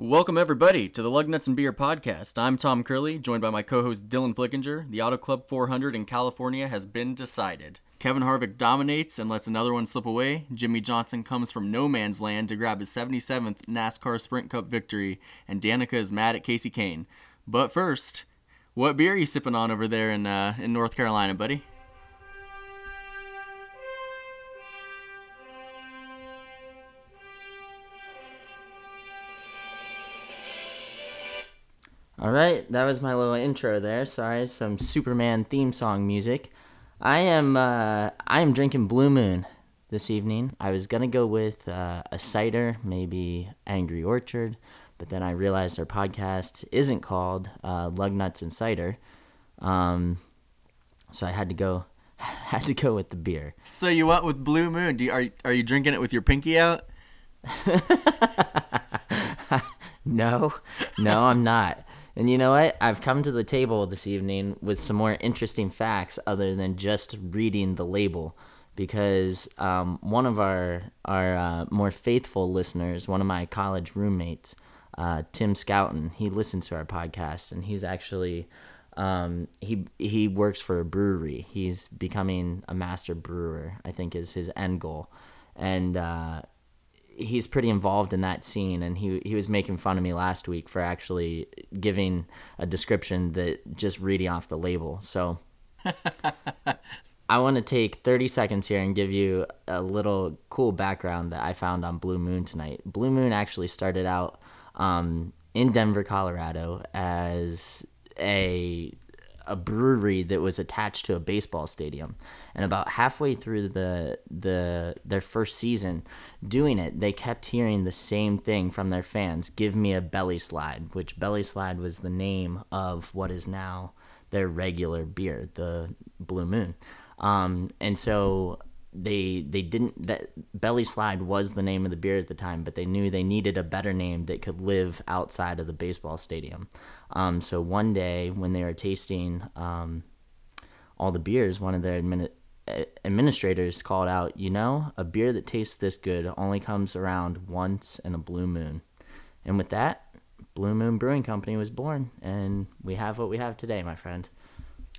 Welcome, everybody, to the Lug Nuts and Beer podcast. I'm Tom Curley, joined by my co host Dylan Flickinger. The Auto Club 400 in California has been decided. Kevin Harvick dominates and lets another one slip away. Jimmie Johnson comes from no man's land to grab his 77th NASCAR Sprint Cup victory, and Danica is mad at Kasey Kahne. But first, what beer are you sipping on over there in, uh, in North Carolina, buddy? All right, that was my little intro there. Sorry, some Superman theme song music. I am uh, I am drinking Blue Moon this evening. I was gonna go with uh, a cider, maybe Angry Orchard, but then I realized our podcast isn't called uh, Lug Nuts and Cider, um, so I had to go had to go with the beer. So you went with Blue Moon. Do you, are are you drinking it with your pinky out? no, no, I'm not. And you know what? I've come to the table this evening with some more interesting facts other than just reading the label. Because um, one of our, our uh, more faithful listeners, one of my college roommates, uh, Tim Scouten, he listens to our podcast and he's actually. Um, he he works for a brewery. He's becoming a master brewer. I think is his end goal, and uh, he's pretty involved in that scene and he he was making fun of me last week for actually giving a description that just reading off the label. So I want to take 30 seconds here and give you a little cool background that I found on Blue Moon tonight. Blue Moon actually started out um, in Denver, Colorado as a a brewery that was attached to a baseball stadium. And about halfway through the the their first season doing it, they kept hearing the same thing from their fans, "Give me a belly slide," which belly slide was the name of what is now their regular beer, the Blue Moon. Um, and so they they didn't that belly slide was the name of the beer at the time but they knew they needed a better name that could live outside of the baseball stadium um, so one day when they were tasting um, all the beers one of their admin, administrators called out you know a beer that tastes this good only comes around once in a blue moon and with that blue moon brewing company was born and we have what we have today my friend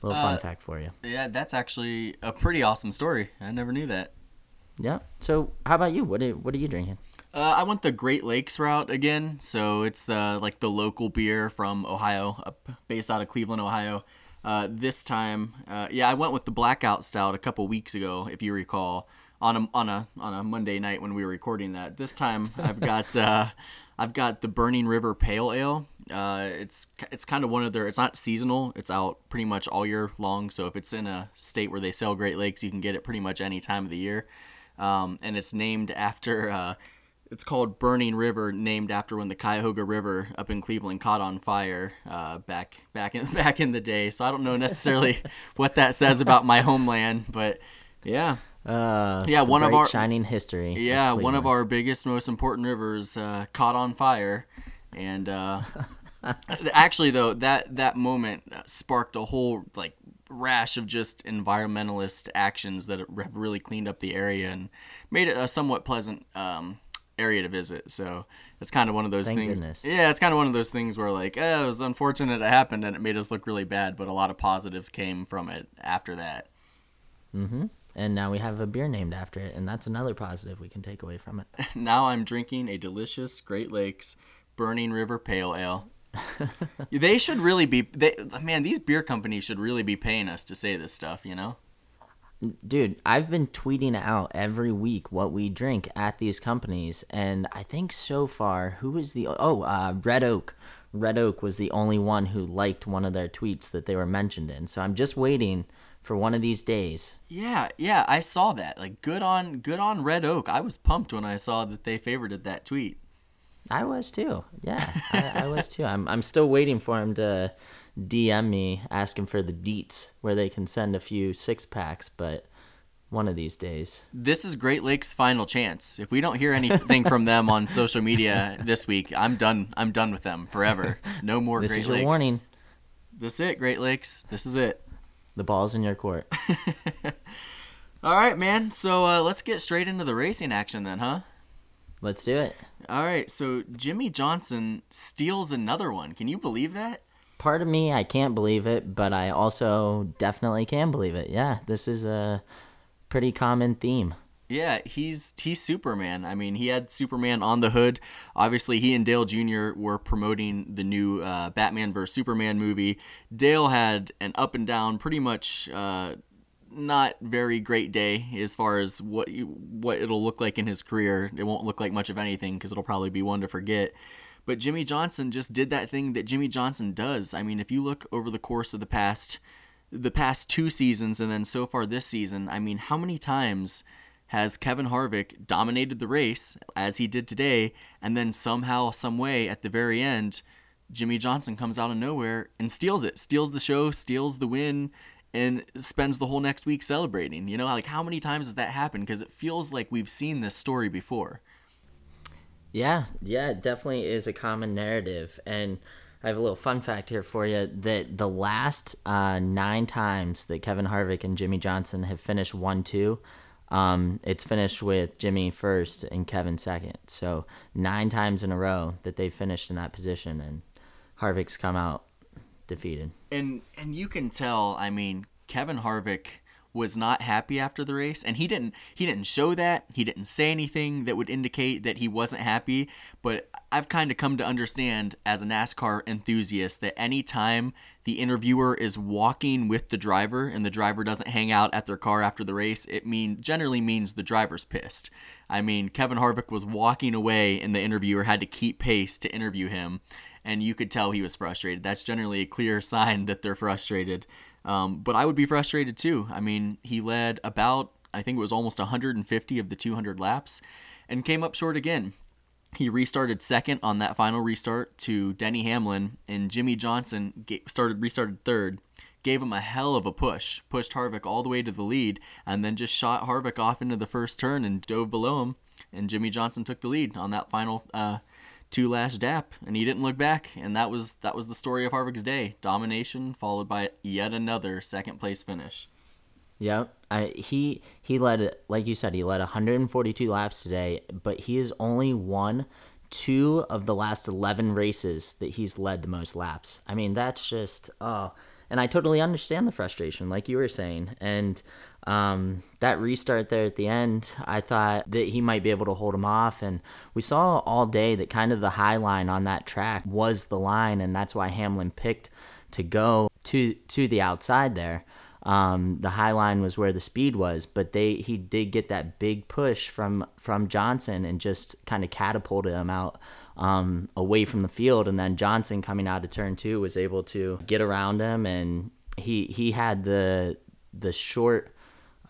a little fun Uh, fact for you Yeah, that's actually a pretty awesome story. I never knew that. Yeah. So, how about you? What are, what are you drinking? Uh, I went the Great Lakes route again, so it's the like the local beer from Ohio, up, based out of Cleveland, Ohio. Uh, this time, uh, yeah, I went with the Blackout Stout a couple weeks ago, if you recall, on a on a on a Monday night when we were recording that. This time, I've got uh, I've got the Burning River Pale Ale. Uh, it's it's kind of one of their. It's not seasonal. It's out pretty much all year long. So if it's in a state where they sell Great Lakes, you can get it pretty much any time of the year. Um, and it's named after. It's called Burning River, named after when the Cuyahoga River up in Cleveland caught on fire uh, back back in back in the day. So I don't know necessarily what that says about my homeland, but yeah, Uh, Yeah, one of our- shining history. of yeah, one of our biggest, most important rivers uh, caught on fire, and uh, actually, though that that moment sparked a whole like rash of just environmentalist actions that have really cleaned up the area and made it a somewhat pleasant um, area to visit. So it's kind of one of those Thank things. goodness. Yeah, it's kind of one of those things where like, oh, it was unfortunate it happened and it made us look really bad, but a lot of positives came from it after that. Mhm. and now we have a beer named after it, and that's another positive we can take away from it. now I'm drinking a delicious Great Lakes Burning River Pale Ale. they should really be they man, these beer companies should really be paying us to say this stuff, you know? Dude, I've been tweeting out every week what we drink at these companies, and I think so far, who is the oh uh, Red Oak. Red Oak was the only one who liked one of their tweets that they were mentioned in. So I'm just waiting for one of these days. Yeah, yeah, I saw that. Like good on good on Red Oak. I was pumped when I saw that they favorited that tweet. I was too. Yeah, I, I was too. I'm I'm still waiting for him to DM me asking for the deets where they can send a few six packs, but one of these days. This is Great Lakes' final chance. If we don't hear anything from them on social media this week, I'm done. I'm done with them forever. No more This Great is your Lakes. warning. This is it, Great Lakes. This is it. The ball's in your court. All right, man. So uh, let's get straight into the racing action then, huh? Let's do it. All right, so Jimmie Johnson steals another one. Can you believe that? Part of me, I can't believe it, but I also definitely can believe it. Yeah, this is a pretty common theme. Yeah, he's he's Superman. I mean, he had Superman on the hood. Obviously, he and Dale Jr. were promoting the new uh, Batman vs Superman movie. Dale had an up and down, pretty much uh, not very great day as far as what what it'll look like in his career. It won't look like much of anything because it'll probably be one to forget. But Jimmie Johnson just did that thing that Jimmie Johnson does. I mean, if you look over the course of the past the past two seasons and then so far this season, I mean, how many times has Kevin Harvick dominated the race as he did today, and then somehow, some way, at the very end, Jimmie Johnson comes out of nowhere and steals it, steals the show, steals the win, and spends the whole next week celebrating. You know, like how many times has that happened? Because it feels like we've seen this story before. Yeah, yeah, it definitely is a common narrative. And I have a little fun fact here for you that the last uh, nine times that Kevin Harvick and Jimmie Johnson have finished 1 2, um, it's finished with Jimmie first and Kevin second. So nine times in a row that they've finished in that position, and Harvick's come out defeated. And and you can tell. I mean, Kevin Harvick was not happy after the race and he didn't he didn't show that. He didn't say anything that would indicate that he wasn't happy. But i've kind of come to understand as a nascar enthusiast that anytime the interviewer is walking with the driver and the driver doesn't hang out at their car after the race it mean generally means the driver's pissed. I mean kevin harvick was walking away and the interviewer had to keep pace to interview him and you could tell he was frustrated. That's generally a clear sign that they're frustrated um, but I would be frustrated too. I mean, he led about, I think it was almost 150 of the 200 laps and came up short again. He restarted second on that final restart to Denny Hamlin, and Jimmie Johnson started restarted third. Gave him a hell of a push, pushed Harvick all the way to the lead, and then just shot Harvick off into the first turn and dove below him. And Jimmie Johnson took the lead on that final uh, two last dap, and he didn't look back. And that was that was the story of Harvick's day: domination followed by yet another second place finish. Yep, I, he he led like you said he led 142 laps today, but he has only won two of the last 11 races that he's led the most laps. I mean that's just oh, and I totally understand the frustration, like you were saying, and um, that restart there at the end, I thought that he might be able to hold him off. And we saw all day that kind of the high line on that track was the line, and that's why Hamlin picked to go to to the outside there. Um, the high line was where the speed was, but they he did get that big push from from Johnson and just kind of catapulted him out um, away from the field. And then Johnson coming out of turn two was able to get around him, and he he had the the short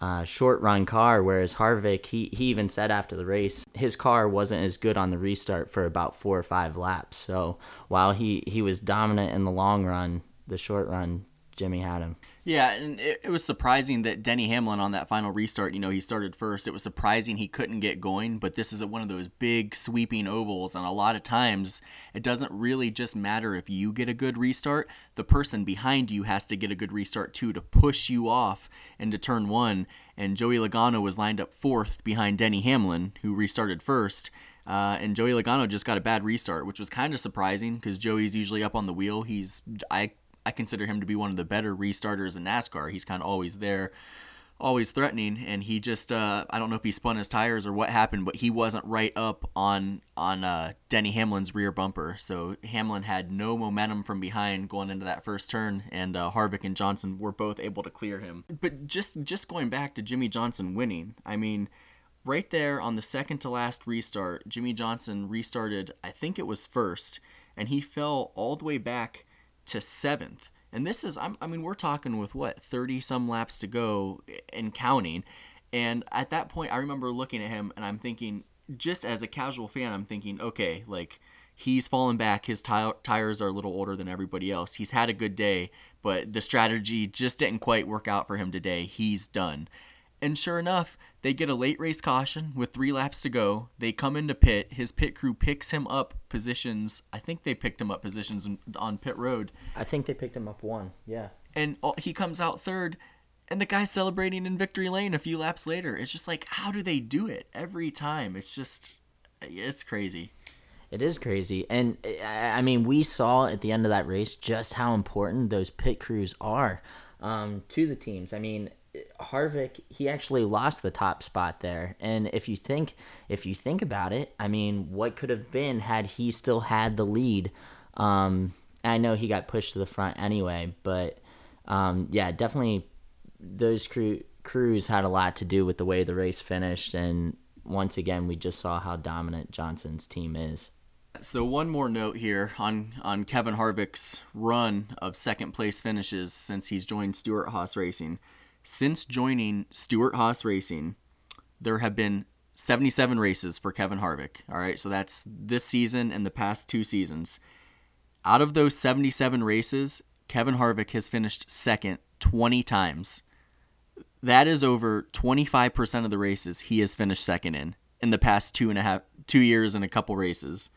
uh, short run car, whereas Harvick, he, he even said after the race, his car wasn't as good on the restart for about four or five laps. So while he, he was dominant in the long run, the short run Jimmie had him. Yeah, and it, it, was surprising that Denny Hamlin on that final restart, you know, he started first. It was surprising he couldn't get going, but this is one of those big sweeping ovals, and a lot of times it doesn't really just matter if you get a good restart. The person behind you has to get a good restart too to push you off into turn one. And Joey Logano was lined up fourth behind Denny Hamlin, who restarted first. Uh, and Joey Logano just got a bad restart, which was kind of surprising because Joey's usually up on the wheel. He's I I consider him to be one of the better restarters in NASCAR. He's kind of always there, always threatening, and he just uh, I don't know if he spun his tires or what happened, but he wasn't right up on on uh, Denny Hamlin's rear bumper. So Hamlin had no momentum from behind going into that first turn, and uh, Harvick and Johnson were both able to clear him. But just just going back to Jimmie Johnson winning, I mean. Right there on the second to last restart, Jimmie Johnson restarted, I think it was first, and he fell all the way back to seventh. And this is, I'm, I mean, we're talking with what, 30 some laps to go and counting. And at that point, I remember looking at him and I'm thinking, just as a casual fan, I'm thinking, okay, like he's fallen back. His tires are a little older than everybody else. He's had a good day, but the strategy just didn't quite work out for him today. He's done. And sure enough, they get a late race caution with three laps to go. They come into pit. His pit crew picks him up positions. I think they picked him up positions on pit road. I think they picked him up one. Yeah. And he comes out third, and the guy's celebrating in victory lane a few laps later. It's just like, how do they do it every time? It's just, it's crazy. It is crazy. And I mean, we saw at the end of that race just how important those pit crews are um, to the teams. I mean, Harvick, he actually lost the top spot there. And if you think if you think about it, I mean, what could have been had he still had the lead? Um, I know he got pushed to the front anyway, but um, yeah, definitely those crew crews had a lot to do with the way the race finished and once again we just saw how dominant Johnson's team is. So one more note here on on Kevin Harvick's run of second place finishes since he's joined Stewart Haas Racing. Since joining Stewart Haas Racing, there have been 77 races for Kevin Harvick. All right, so that's this season and the past two seasons. Out of those 77 races, Kevin Harvick has finished second 20 times. That is over 25% of the races he has finished second in in the past two and a half, two years and a couple races.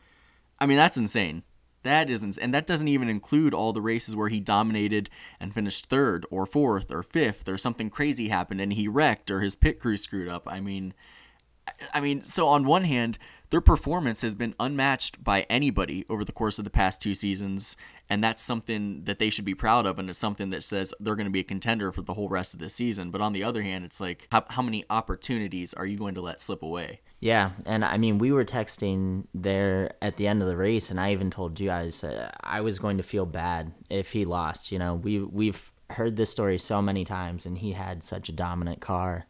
I mean, that's insane. That isn't, and that doesn't even include all the races where he dominated and finished third or fourth or fifth or something crazy happened and he wrecked or his pit crew screwed up. I mean, I mean, so on one hand, their performance has been unmatched by anybody over the course of the past two seasons, and that's something that they should be proud of, and it's something that says they're going to be a contender for the whole rest of the season. But on the other hand, it's like, how, how many opportunities are you going to let slip away? Yeah, and I mean, we were texting there at the end of the race, and I even told you guys uh, I was going to feel bad if he lost. You know, we we've heard this story so many times, and he had such a dominant car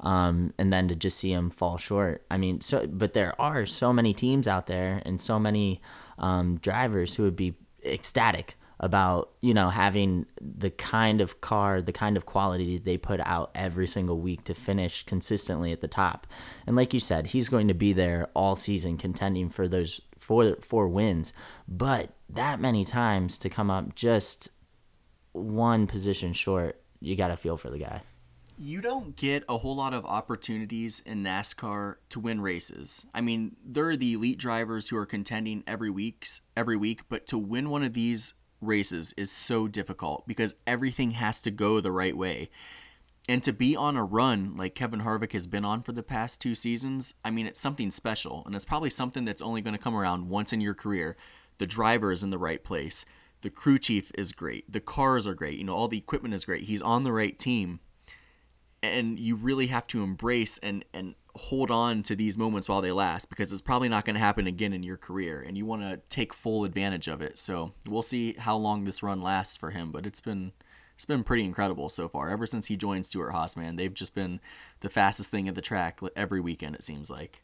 um, and then to just see him fall short. I mean, so but there are so many teams out there and so many um, drivers who would be ecstatic about you know having the kind of car the kind of quality they put out every single week to finish consistently at the top. And like you said he's going to be there all season contending for those four four wins. But that many times to come up just one position short you got to feel for the guy. You don't get a whole lot of opportunities in NASCAR to win races. I mean, there are the elite drivers who are contending every weeks every week, but to win one of these races is so difficult because everything has to go the right way. And to be on a run like Kevin Harvick has been on for the past two seasons, I mean, it's something special. And it's probably something that's only going to come around once in your career. The driver is in the right place. The crew chief is great. The cars are great. You know, all the equipment is great. He's on the right team and you really have to embrace and and hold on to these moments while they last because it's probably not going to happen again in your career and you want to take full advantage of it. So we'll see how long this run lasts for him but it's been it's been pretty incredible so far. Ever since he joined Stewart Haas man they've just been the fastest thing at the track every weekend it seems like.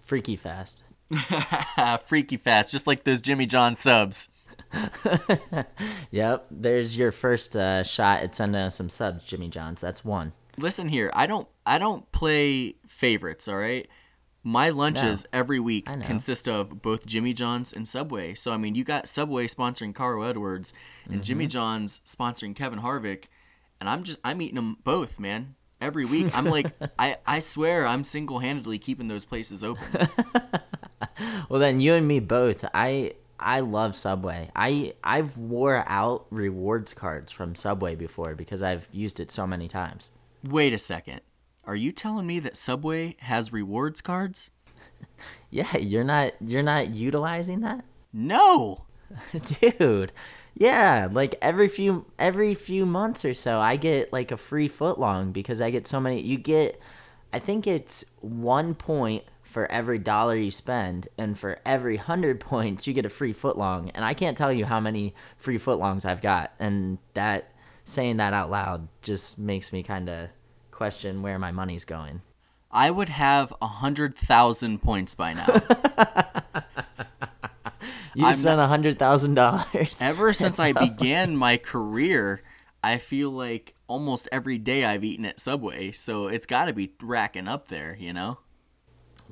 Freaky fast. Freaky fast just like those Jimmy John subs yep, there's your first uh, shot at sending us some subs, Jimmy Johns. That's one. Listen here, I don't I don't play favorites. All right, my lunches no, every week consist of both Jimmy John's and Subway. So I mean, you got Subway sponsoring Carl Edwards and mm-hmm. Jimmy John's sponsoring Kevin Harvick, and I'm just I'm eating them both, man. Every week, I'm like, I, I swear, I'm single handedly keeping those places open. well, then you and me both. I I love Subway. I I've wore out rewards cards from Subway before because I've used it so many times. Wait a second. Are you telling me that Subway has rewards cards? yeah, you're not you're not utilizing that? No. Dude. Yeah, like every few every few months or so I get like a free footlong because I get so many you get I think it's 1 point for every dollar you spend, and for every hundred points, you get a free footlong. And I can't tell you how many free footlongs I've got, and that saying that out loud just makes me kind of question where my money's going. I would have a hundred thousand points by now. you spent a hundred thousand dollars. Ever since I began my career, I feel like almost every day I've eaten at Subway, so it's got to be racking up there, you know.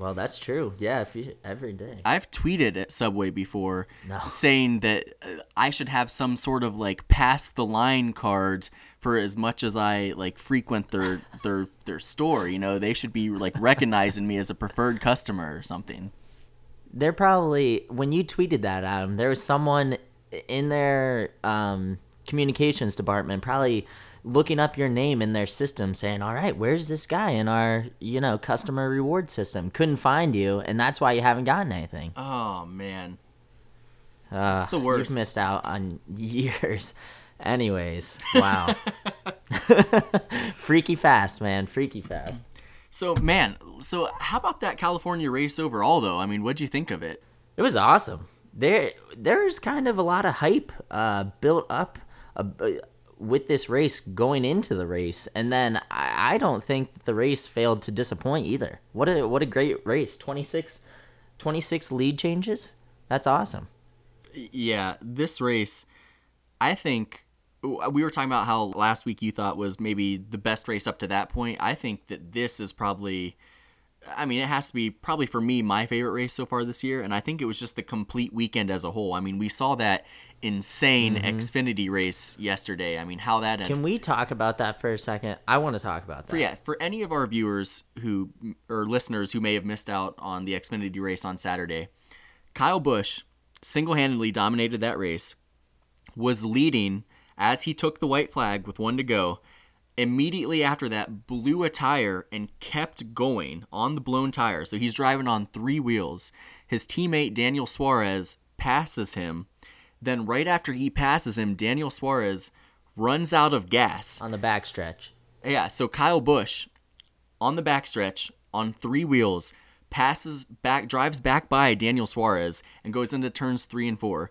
Well, that's true. Yeah, you, every day. I've tweeted at Subway before no. saying that uh, I should have some sort of like pass the line card for as much as I like frequent their their their store. You know, they should be like recognizing me as a preferred customer or something. They're probably when you tweeted that, Adam. There was someone in their um, communications department probably looking up your name in their system saying, "All right, where's this guy in our, you know, customer reward system?" Couldn't find you, and that's why you haven't gotten anything. Oh man. Uh, It's the worst. You've missed out on years. Anyways, wow. Freaky fast, man. Freaky fast. So man, so how about that California race overall though? I mean, what'd you think of it? It was awesome. There, there's kind of a lot of hype uh, built up uh, with this race going into the race, and then I, I don't think the race failed to disappoint either. What a what a great race! 26, 26 lead changes. That's awesome. Yeah, this race, I think we were talking about how last week you thought was maybe the best race up to that point. I think that this is probably I mean, it has to be probably for me my favorite race so far this year, and I think it was just the complete weekend as a whole. I mean, we saw that insane mm-hmm. Xfinity race yesterday. I mean, how that ended. Can we talk about that for a second? I want to talk about that. For, yeah, for any of our viewers who or listeners who may have missed out on the Xfinity race on Saturday, Kyle Busch single-handedly dominated that race, was leading as he took the white flag with one to go. Immediately after that, blew a tire and kept going on the blown tire. So he's driving on three wheels. His teammate Daniel Suarez passes him. Then right after he passes him, Daniel Suarez runs out of gas. On the backstretch. Yeah, so Kyle Busch on the backstretch on three wheels passes back, drives back by Daniel Suarez and goes into turns three and four.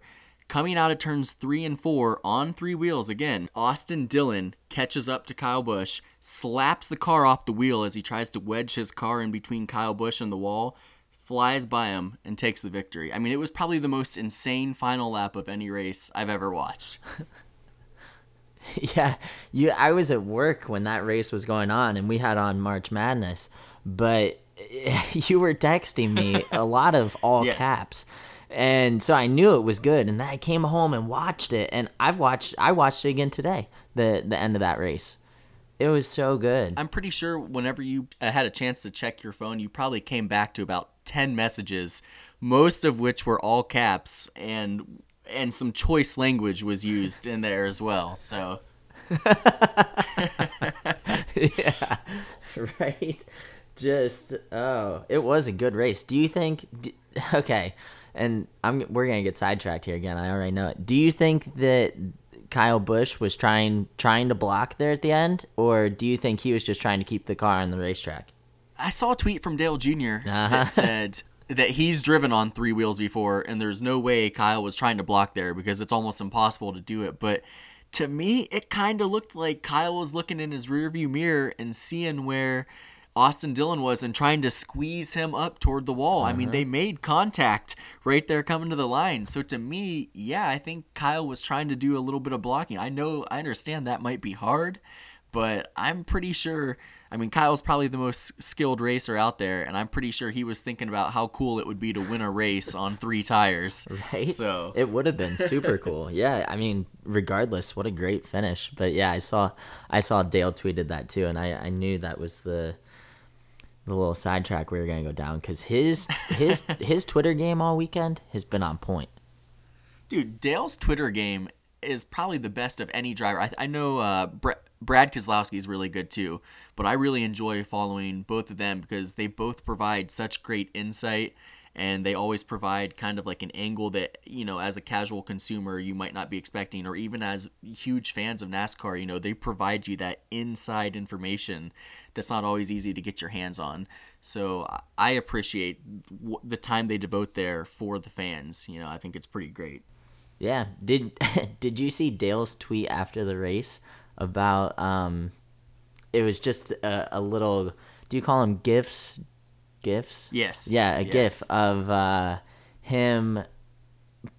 Coming out of turns three and four on three wheels again, Austin Dillon catches up to Kyle Busch, slaps the car off the wheel as he tries to wedge his car in between Kyle Busch and the wall, flies by him, and takes the victory. I mean, it was probably the most insane final lap of any race I've ever watched. yeah, you. I was at work when that race was going on, and we had on March Madness, but you were texting me a lot of all Yes. caps, and so I knew it was good. And then I came home and watched it, and I've watched. I watched it again today. The the end of that race, it was so good. I'm pretty sure whenever you uh, had a chance to check your phone, you probably came back to about 10 messages, most of which were all caps and and some choice language was used in there as well. So, yeah, right. Just oh, it was a good race. Do you think? okay, and I'm we're gonna get sidetracked here again. I already know it. Do you think that Kyle Busch was trying trying to block there at the end, or do you think he was just trying to keep the car on the racetrack? I saw a tweet from Dale junior Uh-huh. that said that he's driven on three wheels before, and there's no way Kyle was trying to block there because it's almost impossible to do it. But to me, it kind of looked like Kyle was looking in his rearview mirror and seeing where Austin Dillon was and trying to squeeze him up toward the wall. I mean, uh-huh. they made contact right there coming to the line. So to me, yeah, I think Kyle was trying to do a little bit of blocking. I know, I understand that might be hard, but I'm pretty sure. I mean, Kyle's probably the most skilled racer out there, and I'm pretty sure he was thinking about how cool it would be to win a race on three tires. Right? So it would have been super cool. Yeah, I mean, regardless, what a great finish. But yeah, I saw I saw Dale tweeted that too, and I I knew that was the the little sidetrack we were gonna go down because his his his Twitter game all weekend has been on point. Dude, Dale's Twitter game is probably the best of any driver. I, I know uh, Br- Brad Keselowski is really good too, but I really enjoy following both of them because they both provide such great insight and they always provide kind of like an angle that, you know, as a casual consumer, you might not be expecting, or even as huge fans of NASCAR, you know, they provide you that inside information that's not always easy to get your hands on. So I- appreciate the time they devote there for the fans. You know, I think it's pretty great. Yeah. Did did you see Dale's tweet after the race about um it was just a, a little do you call them gifs? Gifs? Yes. Yeah, a Yes. gif of uh him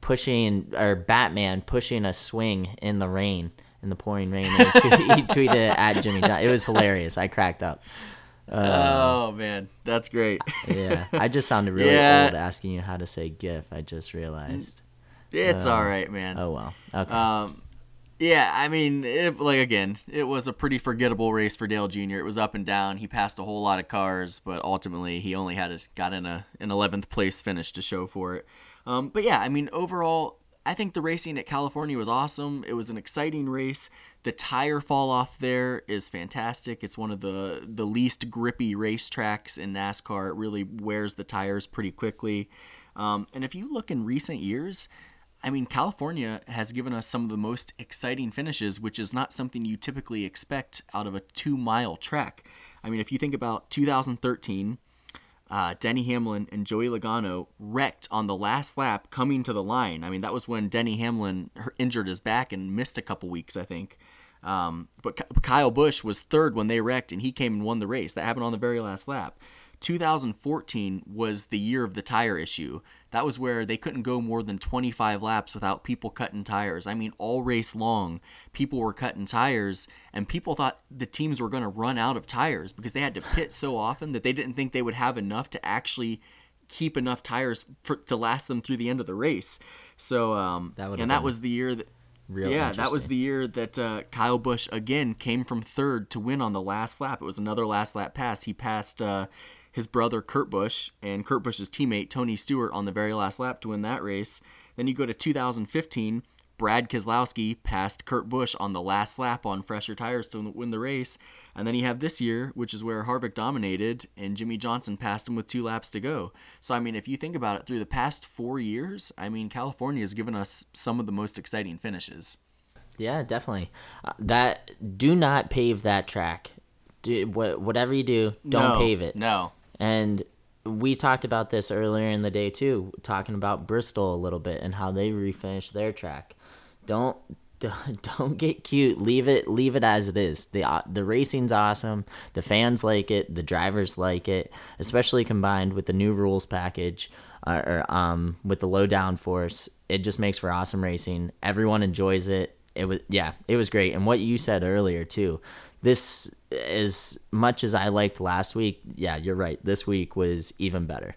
pushing or Batman pushing a swing in the rain in the pouring rain. And he, tweet, he tweeted it at Jimmy John. It was hilarious. I cracked up. oh man, that's great. Yeah, I just sounded really Yeah. old asking you how to say GIF. I just realized. It's all right, man. Oh well. Okay. Um, yeah, I mean, it, like again, it was a pretty forgettable race for Dale Jr. It was up and down. He passed a whole lot of cars, but ultimately he only had a, got in a an 11th place finish to show for it. Um, but yeah, I mean, overall, I think the racing at California was awesome. It was an exciting race. The tire fall off there is fantastic. It's one of the the least grippy racetracks in NASCAR. It really wears the tires pretty quickly. Um, and if you look in recent years, I mean, California has given us some of the most exciting finishes, which is not something you typically expect out of a two mile track. I mean, if you think about 2013, uh, Denny Hamlin and Joey Logano wrecked on the last lap coming to the line. I mean, that was when Denny Hamlin injured his back and missed a couple weeks, I think. Um, but Kyle Busch was third when they wrecked, and he came and won the race. That happened on the very last lap. 2014 was the year of the tire issue. That was where they couldn't go more than 25 laps without people cutting tires. I mean, all race long, people were cutting tires, and people thought the teams were going to run out of tires because they had to pit so often that they didn't think they would have enough to actually keep enough tires for, to last them through the end of the race. So, um, that and that was the year that. yeah, that was the year that uh, Kyle Busch again came from third to win on the last lap. It was another last lap pass. He passed uh, his brother Kurt Busch and Kurt Busch's teammate Tony Stewart on the very last lap to win that race. Then you go to 2015, Brad Keselowski passed Kurt Busch on the last lap on fresher tires to win the race. And then you have this year, which is where Harvick dominated and Jimmie Johnson passed him with two laps to go. So, I mean, if you think about it, through the past four years, I mean, California has given us some of the most exciting finishes. Yeah, definitely. Uh, that do not pave that track. Do, whatever you do, don't no, pave it. No. And we talked about this earlier in the day too, talking about Bristol a little bit and how they refinished their track. Don't don't get cute. Leave it leave it as it is. The uh, the racing's awesome. The fans like it. The drivers like it, especially combined with the new rules package uh, or um with the low downforce. It just makes for awesome racing. Everyone enjoys it. It was yeah, it was great. And what you said earlier too this as much as I liked last week, yeah, you're right. This week was even better.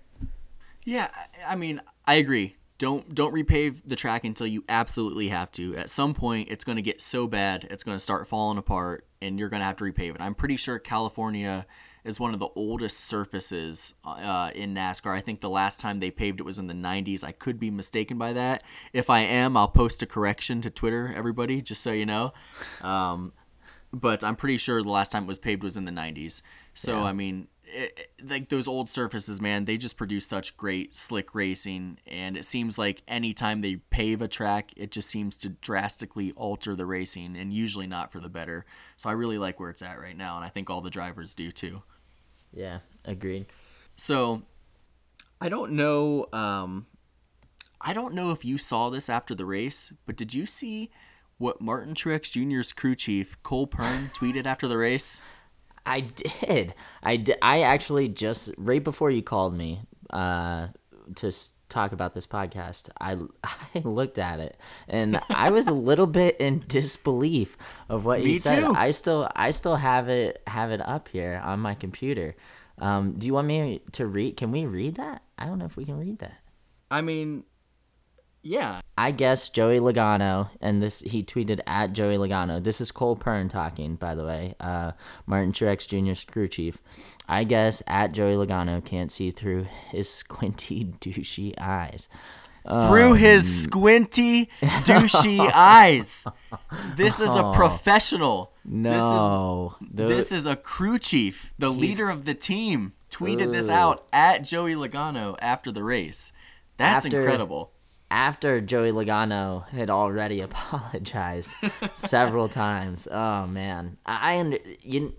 Yeah, I mean, I agree. Don't don't repave the track until you absolutely have to. At some point, it's going to get so bad, it's going to start falling apart, and you're going to have to repave it. I'm pretty sure California is one of the oldest surfaces uh, in NASCAR. I think the last time they paved it was in the 90s. I could be mistaken by that. If I am, I'll post a correction to Twitter, everybody, just so you know. Um, but I'm pretty sure the last time it was paved was in the 90s. So yeah. I mean, it, it, like those old surfaces, man, they just produce such great slick racing, and it seems like anytime they pave a track, it just seems to drastically alter the racing, and usually not for the better. So I really like where it's at right now, and I think all the drivers do too. Yeah, agreed. So I don't know. Um, I don't know if you saw this after the race, but did you see? What Martin Truex Jr.'s crew chief Cole Pearn, tweeted after the race? I did. I did. I actually just right before you called me uh, to talk about this podcast, I I looked at it and I was a little bit in disbelief of what Me you said. Too. I still I still have it have it up here on my computer. Um, do you want me to read? Can we read that? I don't know if we can read that. I mean, yeah. I guess Joey Logano, and this he tweeted at Joey Logano. This is Cole Pearn talking, by the way. Uh, Martin Truex Jr. crew chief. I guess at Joey Logano can't see through his squinty douchey eyes. Through um, his squinty douchey eyes. This is a professional. No. This is, the, this is a crew chief, the leader of the team. Tweeted this out at Joey Logano after the race. That's after, incredible after Joey Logano had already apologized several times. Oh man, I, I you,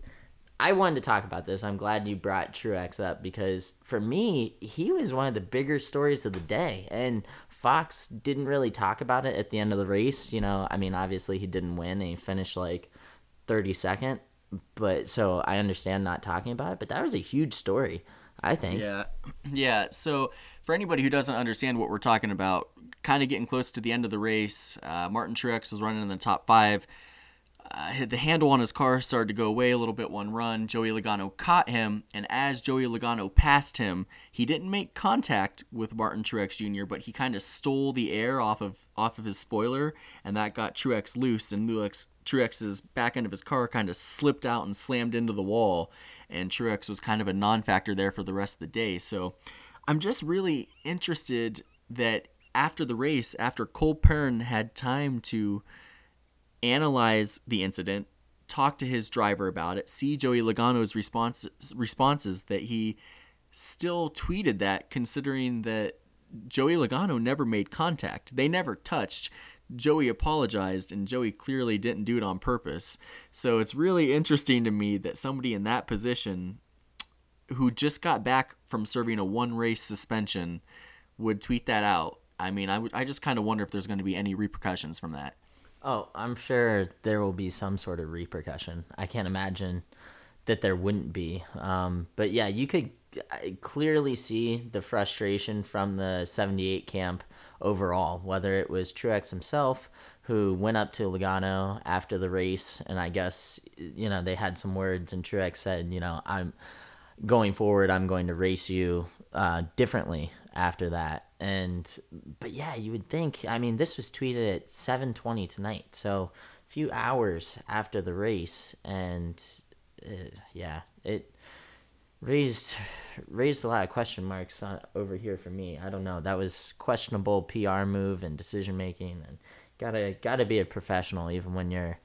I wanted to talk about this. I'm glad you brought Truex up because for me, he was one of the bigger stories of the day, and Fox didn't really talk about it at the end of the race. You know, I mean, obviously he didn't win, and he finished like 32nd. But so I understand not talking about it, but that was a huge story. I think. Yeah, yeah. So for anybody who doesn't understand what we're talking about, kind of getting close to the end of the race. Uh, Martin Truex was running in the top five. Uh, the handle on his car started to go away a little bit one run. Joey Logano caught him, and as Joey Logano passed him, he didn't make contact with Martin Truex Jr., but he kind of stole the air off of off of his spoiler, and that got Truex loose, and Truex, Truex's back end of his car kind of slipped out and slammed into the wall, and Truex was kind of a non-factor there for the rest of the day. So, I'm just really interested that after the race, after Cole Pearn had time to analyze the incident, talk to his driver about it, see Joey Logano's response, responses, that he still tweeted that, considering that Joey Logano never made contact. They never touched. Joey apologized, and Joey clearly didn't do it on purpose. So it's really interesting to me that somebody in that position who just got back from serving a one race suspension would tweet that out. I mean, I, I just kind of wonder if there's going to be any repercussions from that. Oh, I'm sure there will be some sort of repercussion. I can't imagine that there wouldn't be. Um, but yeah, you could clearly see the frustration from the 78 camp overall, whether it was Truex himself who went up to Logano after the race, and I guess you know they had some words, and Truex said, you know, I'm going forward, I'm going to race you uh, differently after that. And but yeah, you would think. I mean, this was tweeted at 7:20 tonight, so a few hours after the race, and uh, yeah, it raised raised a lot of question marks over here for me. I don't know. That was questionable PR move and decision making, and gotta gotta be a professional even when you're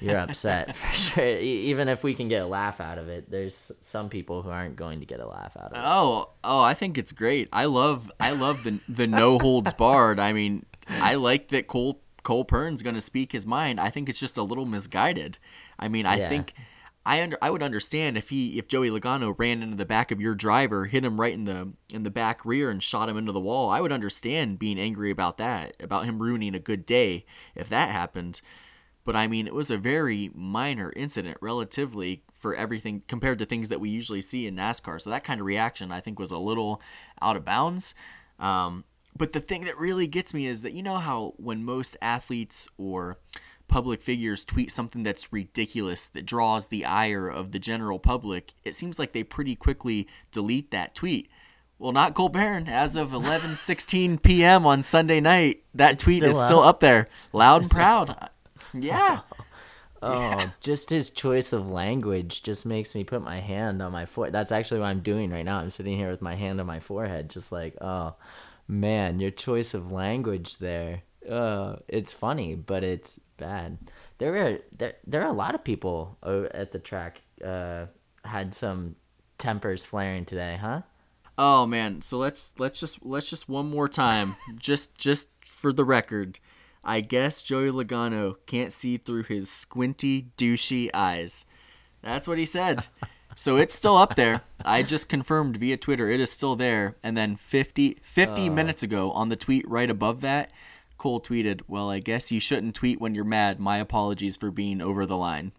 you're upset for sure. Even if we can get a laugh out of it, there's some people who aren't going to get a laugh out of it. Oh, oh, I think it's great. I love, I love the the no holds barred. I mean, I like that Cole Cole Pearn's going to speak his mind. I think it's just a little misguided. I mean, I yeah. think I under I would understand if he if Joey Logano ran into the back of your driver, hit him right in the in the back rear and shot him into the wall. I would understand being angry about that, about him ruining a good day if that happened. But I mean, it was a very minor incident relatively for everything compared to things that we usually see in NASCAR. So that kind of reaction I think was a little out of bounds. Um, but the thing that really gets me is that you know how when most athletes or public figures tweet something that's ridiculous that draws the ire of the general public, it seems like they pretty quickly delete that tweet. Well, not Cole Pearn. As of 11:16 p.m. on Sunday night, that tweet still is still up there, loud and proud. Yeah. Oh, just his choice of language just makes me put my hand on my forehead. That's actually what I'm doing right now. I'm sitting here with my hand on my forehead, just like, oh, man, your choice of language there. Uh, it's funny, but it's bad. There are there there are a lot of people at the track uh, had some tempers flaring today, huh? Oh man, so let's let's just let's just one more time, just just for the record. I guess Joey Logano can't see through his squinty, douchey eyes. That's what he said. So it's still up there. I just confirmed via Twitter it is still there. And then 50, 50 uh, minutes ago on the tweet right above that, Cole tweeted, Well, I guess you shouldn't tweet when you're mad. My apologies for being over the line.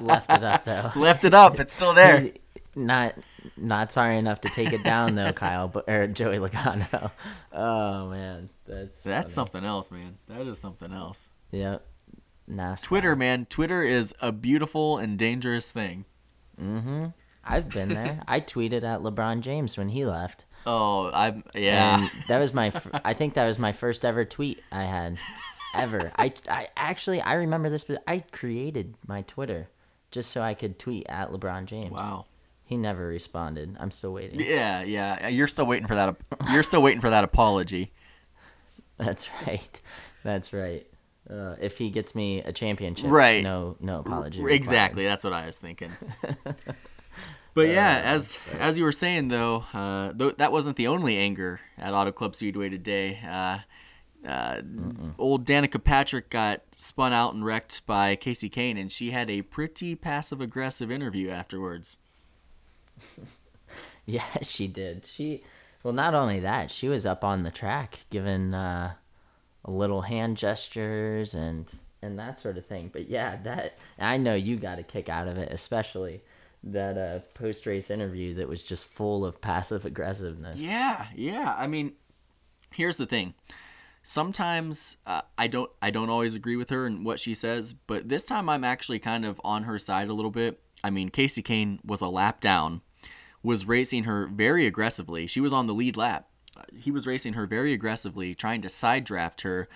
Left it up, though. Left it up. It's still there. not not sorry enough to take it down though, Kyle, but or Joey Logano. Oh man, that's that's funny. something else, man. That is something else. Yep. NASCAR. Twitter, man. Twitter is a beautiful and dangerous thing. Mm-hmm. I've been there. I tweeted at LeBron James when he left. Oh, I'm yeah. And that was my. I think that was my first ever tweet I had, ever. I I actually I remember this, but I created my Twitter just so I could tweet at LeBron James. Wow. He never responded. I'm still waiting. Yeah, yeah. You're still waiting for that. You're still waiting for that apology. That's right. That's right. Uh, if he gets me a championship, right? No, no apology. Exactly. That's what I was thinking. but yeah, uh, as as you were saying though, uh, th- that wasn't the only anger at Auto Club Speedway today. Uh, uh, old Danica Patrick got spun out and wrecked by Kasey Kahne, and she had a pretty passive aggressive interview afterwards. yeah, she did. She well, not only that, she was up on the track giving uh, little hand gestures and and that sort of thing. But yeah, that I know you got a kick out of it, especially that uh, post race interview that was just full of passive aggressiveness. Yeah, yeah. I mean, here's the thing. Sometimes uh, I don't I don't always agree with her and what she says, but this time I'm actually kind of on her side a little bit. I mean, Kasey Kahne was a lap down was racing her very aggressively. She was on the lead lap. Uh, he was racing her very aggressively, trying to side draft her.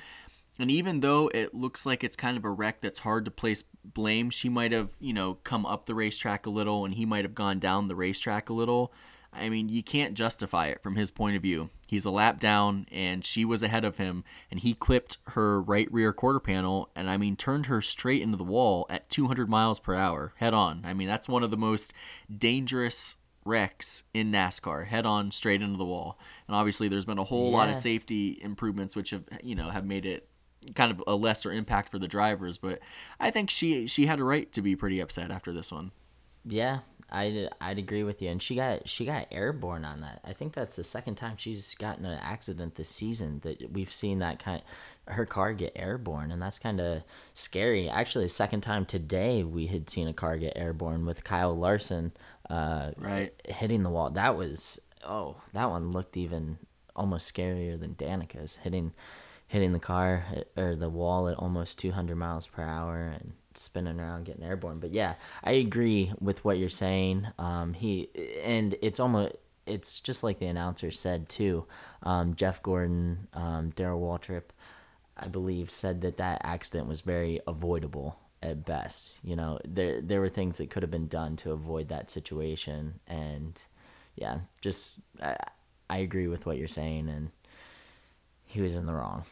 And even though it looks like it's kind of a wreck that's hard to place blame, she might have, you know, come up the racetrack a little and he might have gone down the racetrack a little. I mean, you can't justify it from his point of view. He's a lap down, and she was ahead of him, and he clipped her right rear quarter panel, and I mean, turned her straight into the wall at 200 miles per hour, head on. I mean, that's one of the most dangerous wrecks in NASCAR, head on, straight into the wall. And obviously, there's been a whole lot of safety improvements, which have you know have made it kind of a lesser impact for the drivers. But I think she she had a right to be pretty upset after this one. Yeah, I'd I'd agree with you. And she got she got airborne on that. I think that's the second time she's gotten an accident this season that we've seen that kind her car get airborne, and that's kind of scary. Actually, the second time today we had seen a car get airborne with Kyle Larson, uh, Right. hitting the wall. That was oh, that one looked even almost scarier than Danica's hitting hitting the car or the wall at almost 200 miles per hour and spinning around getting airborne. But yeah, I agree with what you're saying. Um, he and it's almost it's just like the announcer said too. Um, Jeff Gordon, um, Darrell Waltrip, I believe, said that that accident was very avoidable at best. You know, there there were things that could have been done to avoid that situation, and yeah, just I, I agree with what you're saying, and he was in the wrong.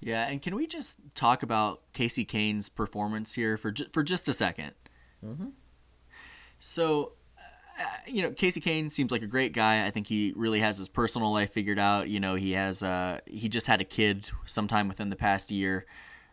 Yeah, and can we just talk about Kasey Kahne's performance here for ju- for just a 2nd So, uh, you know, Kasey Kahne seems like a great guy. I think he really has his personal life figured out. You know, he has uh he just had a kid sometime within the past year.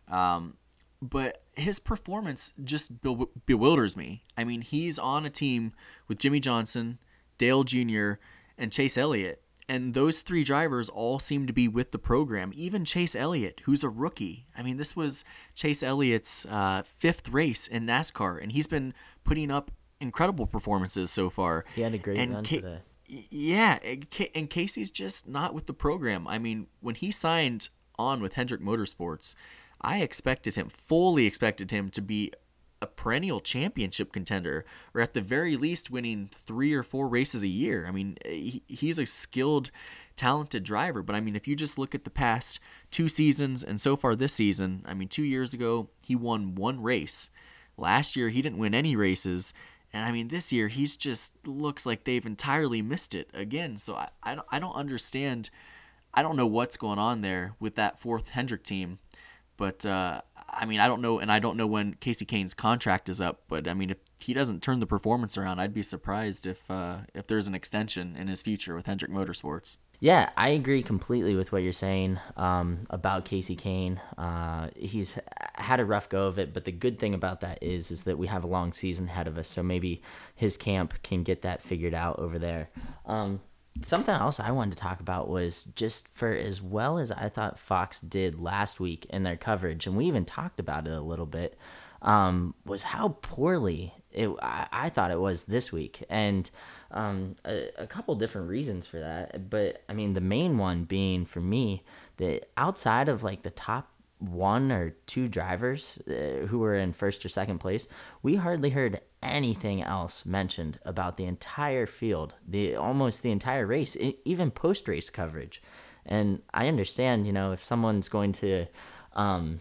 Um, but his performance just be- bewilders me. I mean, he's on a team with Jimmie Johnson, Dale Jr., and Chase Elliott. And those three drivers all seem to be with the program. Even Chase Elliott, who's a rookie. I mean, this was Chase Elliott's uh, fifth race in NASCAR, and he's been putting up incredible performances so far. He had a great And run Ca- today. Yeah, and Kasey's just not with the program. I mean, when he signed on with Hendrick Motorsports, I expected him, fully expected him to be a perennial championship contender, or at the very least winning three or four races a year. I mean, he, he's a skilled, talented driver, but I mean, if you just look at the past two seasons and so far this season, I mean, two years ago, he won one race. Last year, he didn't win any races. And I mean, this year he's just looks like they've entirely missed it again. So I, I, don't, I don't understand. I don't know what's going on there with that fourth Hendrick team. But uh, I mean, I don't know, and I don't know when Kasey Kahne's contract is up. But I mean, if he doesn't turn the performance around, I'd be surprised if uh, if there's an extension in his future with Hendrick Motorsports. Yeah, I agree completely with what you're saying um, about Kasey Kahne. Uh, he's had a rough go of it, but the good thing about that is is that we have a long season ahead of us, so maybe his camp can get that figured out over there. Um, something else I wanted to talk about was just for as well as I thought Fox did last week in their coverage, and we even talked about it a little bit, um, was how poorly it, I, I thought it was this week. And um, a, a couple different reasons for that. But I mean, the main one being for me that outside of like the top one or two drivers uh, who were in first or second place, we hardly heard anything else mentioned about the entire field, the almost the entire race, even post race coverage. And I understand, you know, if someone's going to um,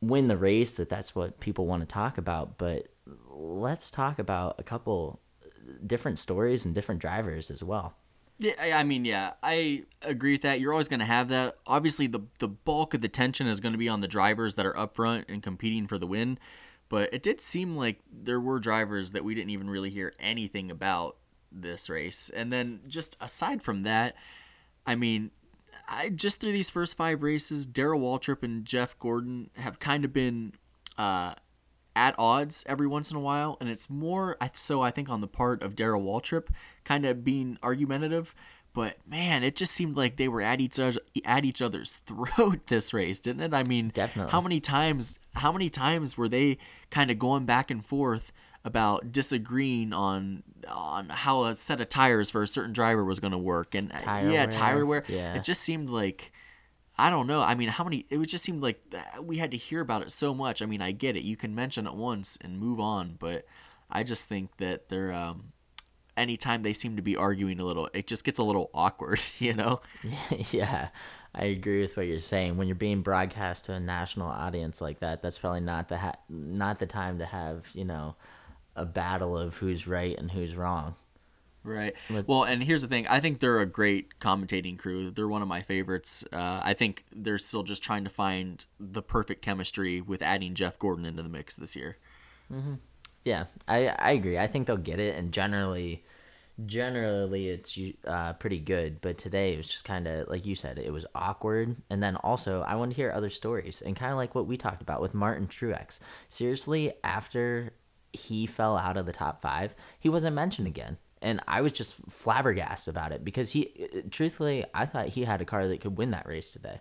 win the race, that that's what people want to talk about. But let's talk about a couple different stories and different drivers as well. Yeah, I mean, yeah, I agree with that. You're always going to have that. Obviously, the the bulk of the tension is going to be on the drivers that are up front and competing for the win. But it did seem like there were drivers that we didn't even really hear anything about this race. And then just aside from that, I mean, I just through these first five races, Darrell Waltrip and Jeff Gordon have kind of been uh, at odds every once in a while, and it's more so I think on the part of Darrell Waltrip, kind of being argumentative. But man, it just seemed like they were at each other at each other's throat this race, didn't it? I mean, Definitely. How many times? How many times were they kind of going back and forth about disagreeing on on how a set of tires for a certain driver was going to work? And Tire yeah, wear, tire wear. yeah. It just seemed like I don't know. I mean, how many? It just seem like we had to hear about it so much. I mean, I get it. You can mention it once and move on, but I just think that they're. Um, anytime they seem to be arguing a little, it just gets a little awkward. You know? yeah, I agree with what you're saying. When you're being broadcast to a national audience like that, that's probably not the ha- not the time to have you know a battle of who's right and who's wrong. Right. Well, and here's the thing. I think they're a great commentating crew. They're one of my favorites. Uh, I think they're still just trying to find the perfect chemistry with adding Jeff Gordon into the mix this year. Yeah, I I agree. I think they'll get it, and generally, generally it's uh, pretty good. But today it was just kind of like you said, it was awkward. And then also, I want to hear other stories, and kind of like what we talked about with Martin Truex. Seriously, after he fell out of the top five, he wasn't mentioned again. And I was just flabbergasted about it because he, truthfully, I thought he had a car that could win that race today.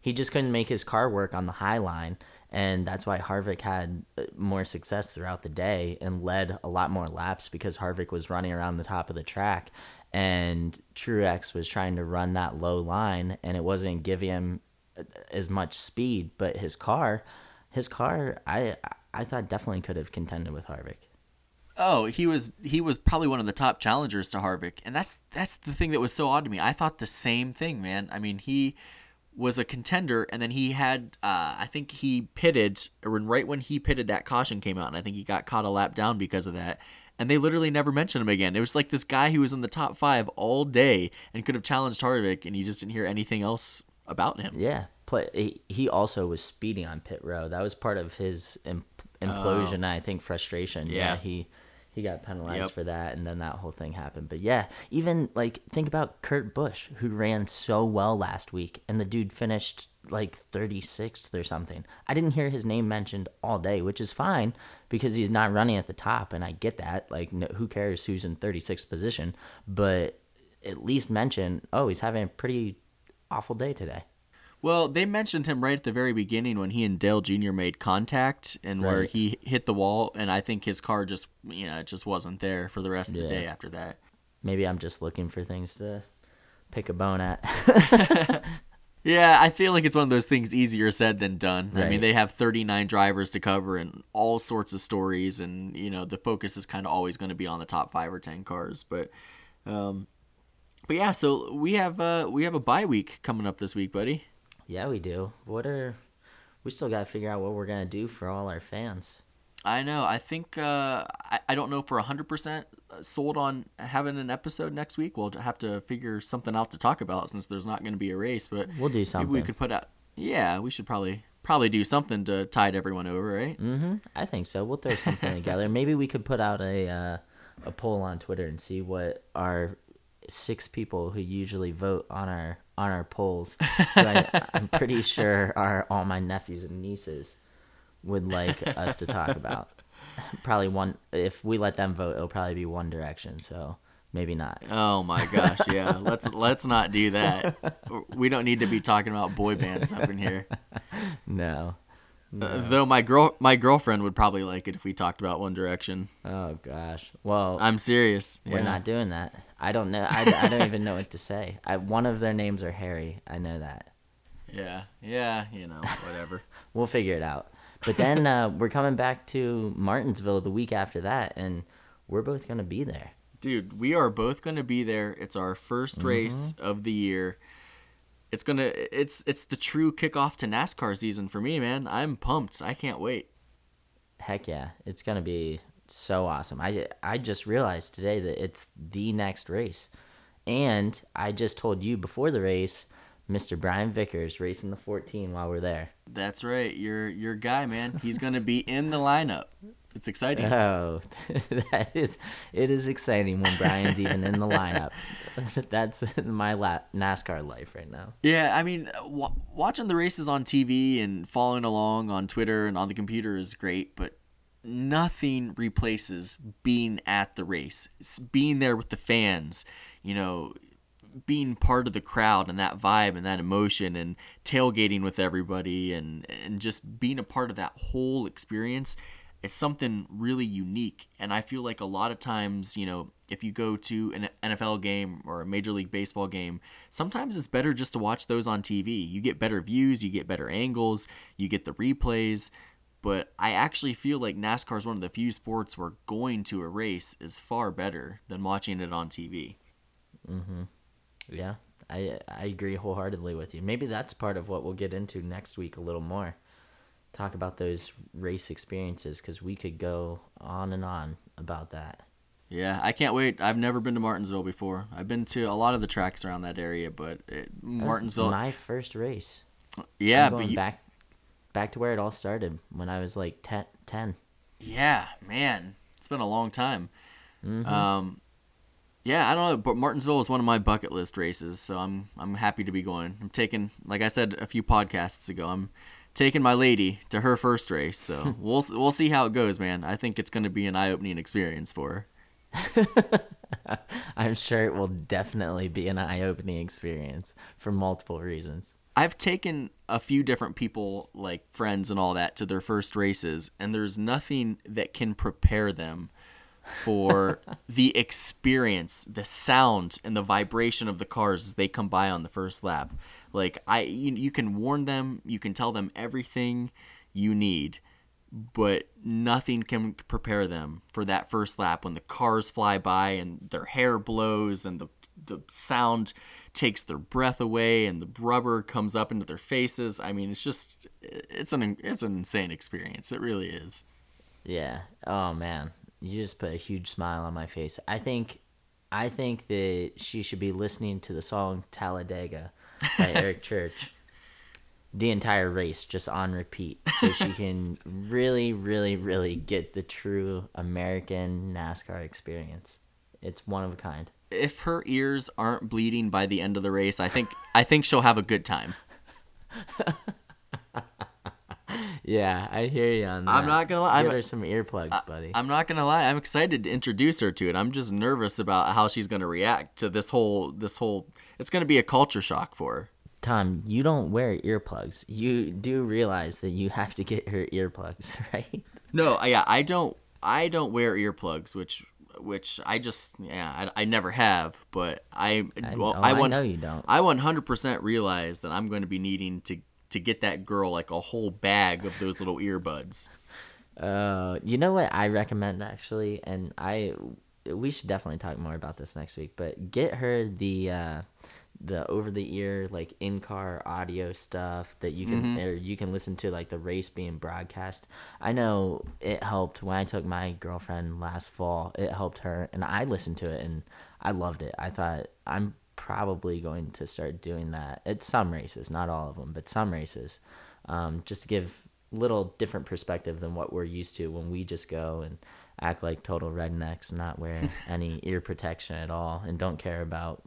He just couldn't make his car work on the high line, and that's why Harvick had uh, more success throughout the day and led a lot more laps because Harvick was running around the top of the track, and Truex was trying to run that low line, and it wasn't giving him uh, as much speed. But his car, his car, I I thought definitely could have contended with Harvick. Oh, he was he was probably one of the top challengers to Harvick, and that's that's the thing that was so odd to me. I thought the same thing, man. I mean, he was a contender, and then he had uh, I think he pitted, or right when he pitted, that caution came out, and I think he got caught a lap down because of that. And they literally never mentioned him again. It was like this guy who was in the top five all day and could have challenged Harvick, and you just didn't hear anything else about him. Yeah, play. He, he also was speeding on pit row. That was part of his imp- implosion. I think frustration. Yeah. he he got penalized Yep. for that, and then that whole thing happened. But yeah, even like think about Kurt Busch, who ran so well last week, and the dude finished like 36th or something. I didn't hear his name mentioned all day, which is fine because he's not running at the top, and I get that. Like, no, who cares who's in 36th position? But at least mention, oh, he's having a pretty awful day today. Well, they mentioned him right at the very beginning when he and Dale Jr. made contact and where he hit the wall, and I think his car just, you know, just wasn't there for the rest of the day after that. Maybe I'm just looking for things to pick a bone at. Yeah, I feel like it's one of those things easier said than done. I mean, they have 39 drivers to cover and all sorts of stories, and you know, the focus is kind of always going to be on the top five or 10 cars. But, um, but yeah, so we have uh, we have a bye week coming up this week, buddy. Yeah, we do. What are we still got to figure out what we're gonna do for all our fans? I know. I think uh, I, I don't know if we're 100% sold on having an episode next week. We'll have to figure something out to talk about since there's not going to be a race. But We'll do maybe we could put out. Yeah, we should probably probably do something to tide everyone over, right? Mm-hmm. I think so. We'll throw something together. Maybe we could put out a uh, a poll on Twitter and see what our six people who usually vote on our on our polls. who I, I'm pretty sure are all my nephews and nieces would like us to talk about. Probably one. If we let them vote, it'll probably be One Direction. So maybe not. Oh my gosh, yeah. let's let's not do that. We don't need to be talking about boy bands up in here. No. Uh, though my girl my girlfriend would probably like it if we talked about One Direction. Oh gosh. Well, I'm serious. we're yeah. not doing that. I don't know. I, I don't even know what to say. I, one of their names are Harry. I know that. Yeah, yeah. You know, whatever. We'll figure it out. But then uh, we're coming back to Martinsville the week after that, and we're both gonna be there. Dude, we are both going to be there. It's our 1st race of the year. It's to it's it's the true kickoff to NASCAR season for me, man. I'm pumped. I can't wait. Heck yeah, it's gonna be so awesome. I I just realized today that it's the next race, and I just told you before the race, Mr. Brian Vickers racing the 14 while we're there. That's right. Your your guy, man. He's going to be in the lineup. It's exciting. Oh, that is it is exciting when Brian's even in the lineup. That's my la- NASCAR life right now. Yeah, I mean, w- watching the races on TV and following along on Twitter and on the computer is great, but nothing replaces being at the race, being there with the fans, you know, being part of the crowd and that vibe and that emotion and tailgating with everybody and and just being a part of that whole experience it's something really unique and i feel like a lot of times you know if you go to an NFL game or a major league baseball game sometimes it's better just to watch those on TV you get better views you get better angles you get the replays but I actually feel like NASCAR is one of the few sports where going to a race is far better than watching it on TV. Mm-hmm. Yeah, I I agree wholeheartedly with you. Maybe that's part of what we'll get into next week a little more. Talk about those race experiences because we could go on and on about that. Yeah, I can't wait. I've never been to Martinsville before. I've been to a lot of the tracks around that area, but it, Martinsville. my first race. yeah, but you, back back to where it all started when I was like 10. 10. yeah, man, it's been a long time. Mm-hmm. Um, yeah, I don't know, but Martinsville was one of my bucket list races, so I'm I'm happy to be going. I'm taking, like I said a few podcasts ago, I'm taking my lady to her first race, so we'll we'll see how it goes, man. I think it's going to be an eye opening experience for her. I'm sure it will definitely be an eye opening experience for multiple reasons. I've taken a few different people, like friends and all that, to their first races, and there's nothing that can prepare them for the experience, the sound, and the vibration of the cars as they come by on the first lap. Like I, you, you can warn them, you can tell them everything you need, but nothing can prepare them for that first lap when the cars fly by and their hair blows and the the sound takes their breath away and the rubber comes up into their faces. I mean, it's just it's an it's an insane experience. It really is. Yeah. Oh man, you just put a huge smile on my face. I think, I think that she should be listening to the song Talladega by Eric Church. The entire race just on repeat, so she can really, really, really get the true American NASCAR experience. It's one of a kind. If her ears aren't bleeding by the end of the race, I think I think she'll have a good time. Yeah, I hear you on that. I'm not gonna lie, Give I'm- her some earplugs, buddy. I'm not gonna lie. I'm excited to introduce her to it. I'm just nervous about how she's gonna react to this whole this whole. It's gonna be a culture shock for her. Tom, you don't wear earplugs. You do realize that you have to get her earplugs, right? No, yeah, I don't. I don't wear earplugs, which which I just yeah I, I never have. But I well oh, I, I want, know you don't. I 100% realize that I'm going to be needing to to get that girl like a whole bag of those little earbuds. Uh, you know what I recommend actually, and I we should definitely talk more about this next week. But get her the uh, the over the ear like in car audio stuff that you can or you can listen to like the race being broadcast. I know it helped when I took my girlfriend last fall. It helped her, and I listened to it and I loved it. I thought I'm probably going to start doing that at some races, not all of them, but some races, um, just to give little different perspective than what we're used to when we just go and act like total rednecks, not wear any ear protection at all, and don't care about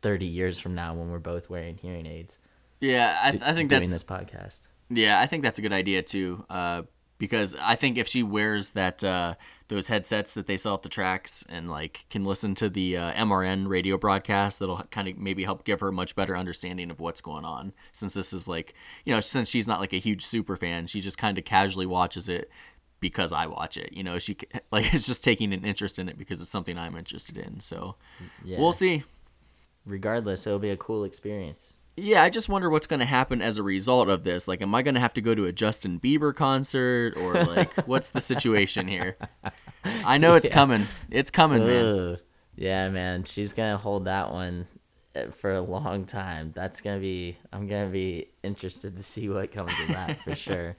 30 years from now when we're both wearing hearing aids. Yeah, I, I think doing that's this podcast. Yeah, I think that's a good idea too. Uh, because I think if she wears that uh, those headsets that they sell at the tracks and like can listen to the uh, MRN radio broadcast, that'll kind of maybe help give her a much better understanding of what's going on. Since this is like, you know, since she's not like a huge super fan, she just kind of casually watches it because I watch it. You know, she like is just taking an interest in it because it's something I'm interested in. So Yeah. we'll see. Regardless, it'll be a cool experience. Yeah, I just wonder what's going to happen as a result of this. Like, am I going to have to go to a Justin Bieber concert, or like, what's the situation here? I know it's coming. It's coming, man. Yeah, man, she's gonna hold that one uh, for a long time. That's gonna be. I'm gonna be interested to see what comes of that for sure.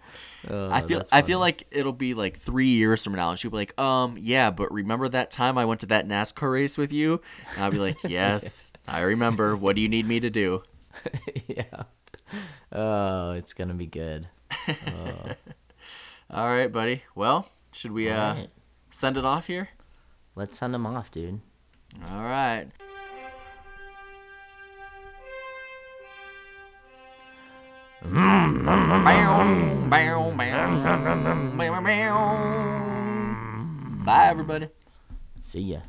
Oh, I feel I feel like it'll be like three years from now, and she'll be like, um, yeah, but remember that time I went to that NASCAR race with you? And I'll be like, yes, I remember. What do you need me to do? yeah. Oh, it's gonna be good. All right, buddy. Well, should we uh send it off here? Let's send them off, dude. All right. Bye, everybody. See ya.